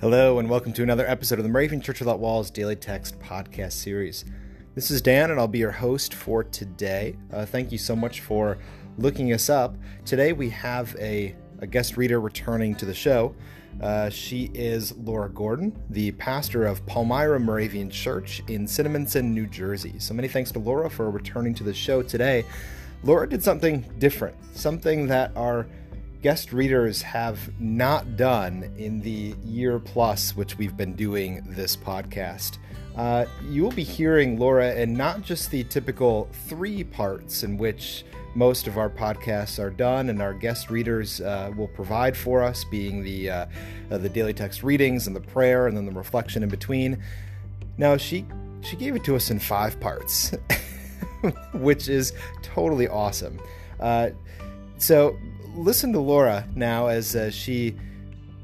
Hello, and welcome to another episode of the Moravian Church Without Walls Daily Text Podcast Series. This is Dan, and I'll be your host for today. Uh, thank you so much for looking us up. Today we have a, a guest reader returning to the show. Uh, she is Laura Gordon, the pastor of Palmyra Moravian Church in Cinnaminson, New Jersey. So many thanks to Laura for returning to the show today. Laura did something different, something that our guest readers have not done in the year plus which we've been doing this podcast. Uh, you will be hearing Laura in not just the typical three parts in which most of our podcasts are done, and our guest readers uh, will provide for us, being the uh, uh the daily text readings and the prayer, and then the reflection in between. Now she she gave it to us in five parts, which is totally awesome. Uh, so listen to Laura now as uh, she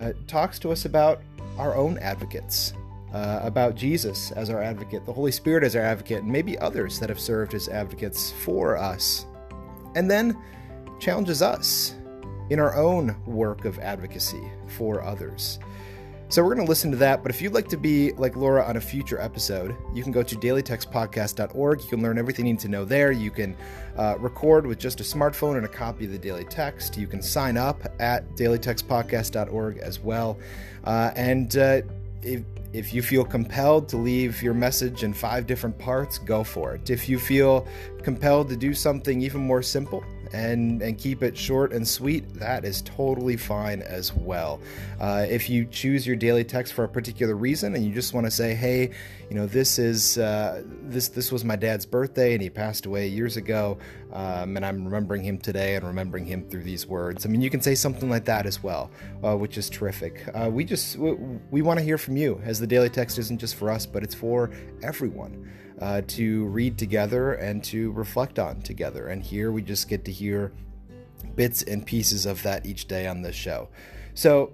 uh, talks to us about our own advocates, uh, about Jesus as our advocate, the Holy Spirit as our advocate, and maybe others that have served as advocates for us. And then challenges us in our own work of advocacy for others. So we're going to listen to that. But if you'd like to be like Laura on a future episode, you can go to dailytextpodcast.org. You can learn everything you need to know there. You can uh, record with just a smartphone and a copy of the daily text. You can sign up at dailytextpodcast.org as well. Uh, and uh, if, if you feel compelled to leave your message in five different parts, go for it. If you feel compelled to do something even more simple, and and keep it short and sweet, that is totally fine as well. Uh, if you choose your daily text for a particular reason and you just want to say, hey, you know, this is uh, this this was my dad's birthday and he passed away years ago, um, and I'm remembering him today and remembering him through these words. I mean, you can say something like that as well, uh, which is terrific. Uh, we just we, we want to hear from you, as the daily text isn't just for us, but it's for everyone uh, to read together and to reflect on together. And here we just get to hear bits and pieces of that each day on this show. So,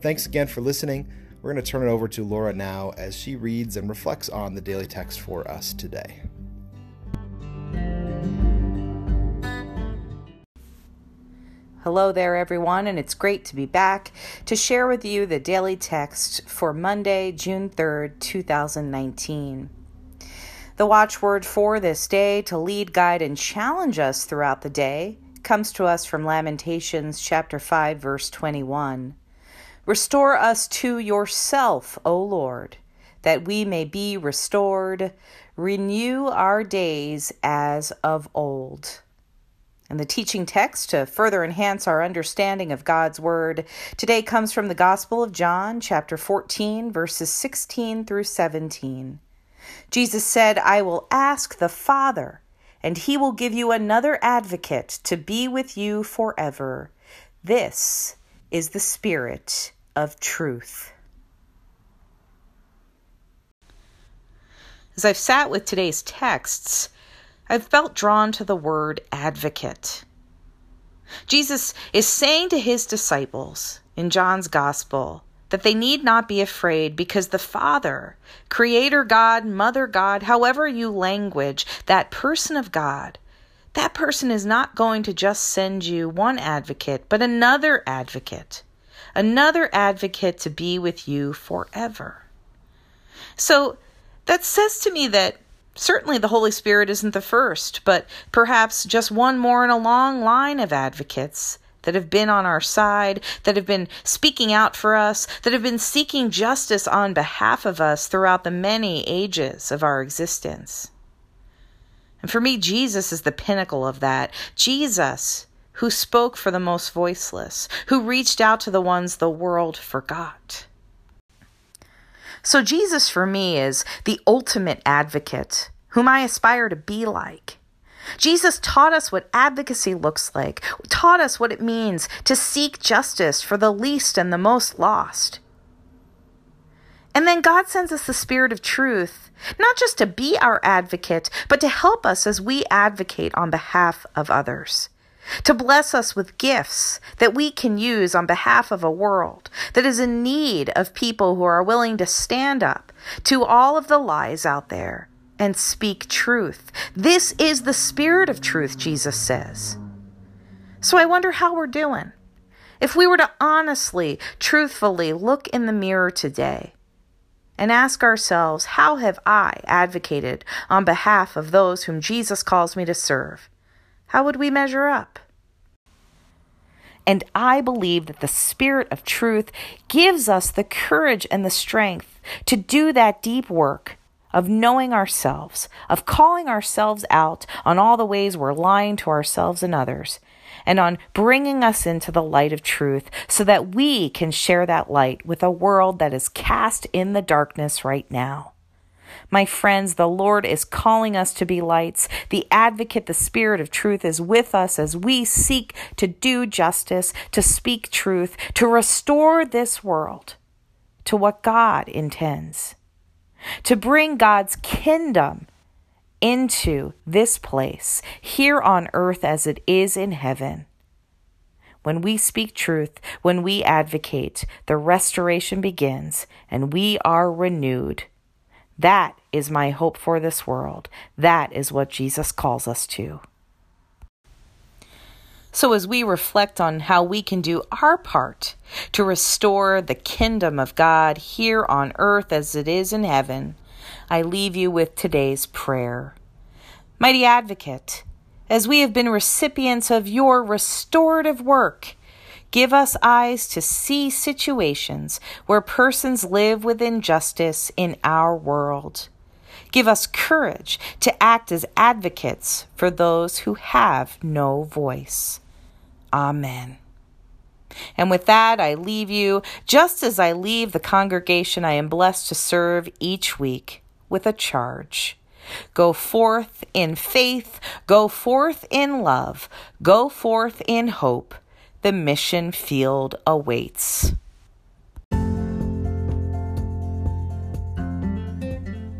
thanks again for listening. We're going to turn it over to Laura now as she reads and reflects on the daily text for us today. Hello there, everyone, and it's great to be back to share with you the daily text for Monday, June 3rd, 2019. The watchword for this day to lead, guide, and challenge us throughout the day comes to us from Lamentations chapter 5 verse 21. Restore us to yourself, O Lord, that we may be restored. Renew our days as of old. And the teaching text to further enhance our understanding of God's Word today comes from the Gospel of John, chapter 14, verses 16 through 17. Jesus said, I will ask the Father, and he will give you another advocate to be with you forever. This is the Spirit of truth. As I've sat with today's texts, I've felt drawn to the word advocate. Jesus is saying to his disciples in John's Gospel that they need not be afraid because the Father, Creator God, Mother God, however you language, that person of God, that person is not going to just send you one advocate, but another advocate, another advocate to be with you forever. So that says to me that certainly the Holy Spirit isn't the first, but perhaps just one more in a long line of advocates that have been on our side, that have been speaking out for us, that have been seeking justice on behalf of us throughout the many ages of our existence. And for me, Jesus is the pinnacle of that. Jesus, who spoke for the most voiceless, who reached out to the ones the world forgot. So, Jesus for me is the ultimate advocate, whom I aspire to be like. Jesus taught us what advocacy looks like, taught us what it means to seek justice for the least and the most lost. And then God sends us the Spirit of truth, not just to be our advocate, but to help us as we advocate on behalf of others. To bless us with gifts that we can use on behalf of a world that is in need of people who are willing to stand up to all of the lies out there and speak truth. This is the spirit of truth, Jesus says. So I wonder how we're doing. If we were to honestly, truthfully look in the mirror today and ask ourselves, How have I advocated on behalf of those whom Jesus calls me to serve? How would we measure up? And I believe that the Spirit of truth gives us the courage and the strength to do that deep work of knowing ourselves, of calling ourselves out on all the ways we're lying to ourselves and others, and on bringing us into the light of truth so that we can share that light with a world that is cast in the darkness right now. My friends, the Lord is calling us to be lights. The advocate, the Spirit of truth, is with us as we seek to do justice, to speak truth, to restore this world to what God intends, to bring God's kingdom into this place, here on earth as it is in heaven. When we speak truth, when we advocate, the restoration begins and we are renewed. That is my hope for this world. That is what Jesus calls us to. So, as we reflect on how we can do our part to restore the kingdom of God here on earth as it is in heaven, I leave you with today's prayer. Mighty Advocate, as we have been recipients of your restorative work, Give us eyes to see situations where persons live with injustice in our world. Give us courage to act as advocates for those who have no voice. Amen. And with that, I leave you, just as I leave the congregation I am blessed to serve each week, with a charge. Go forth in faith, go forth in love, go forth in hope the mission field awaits.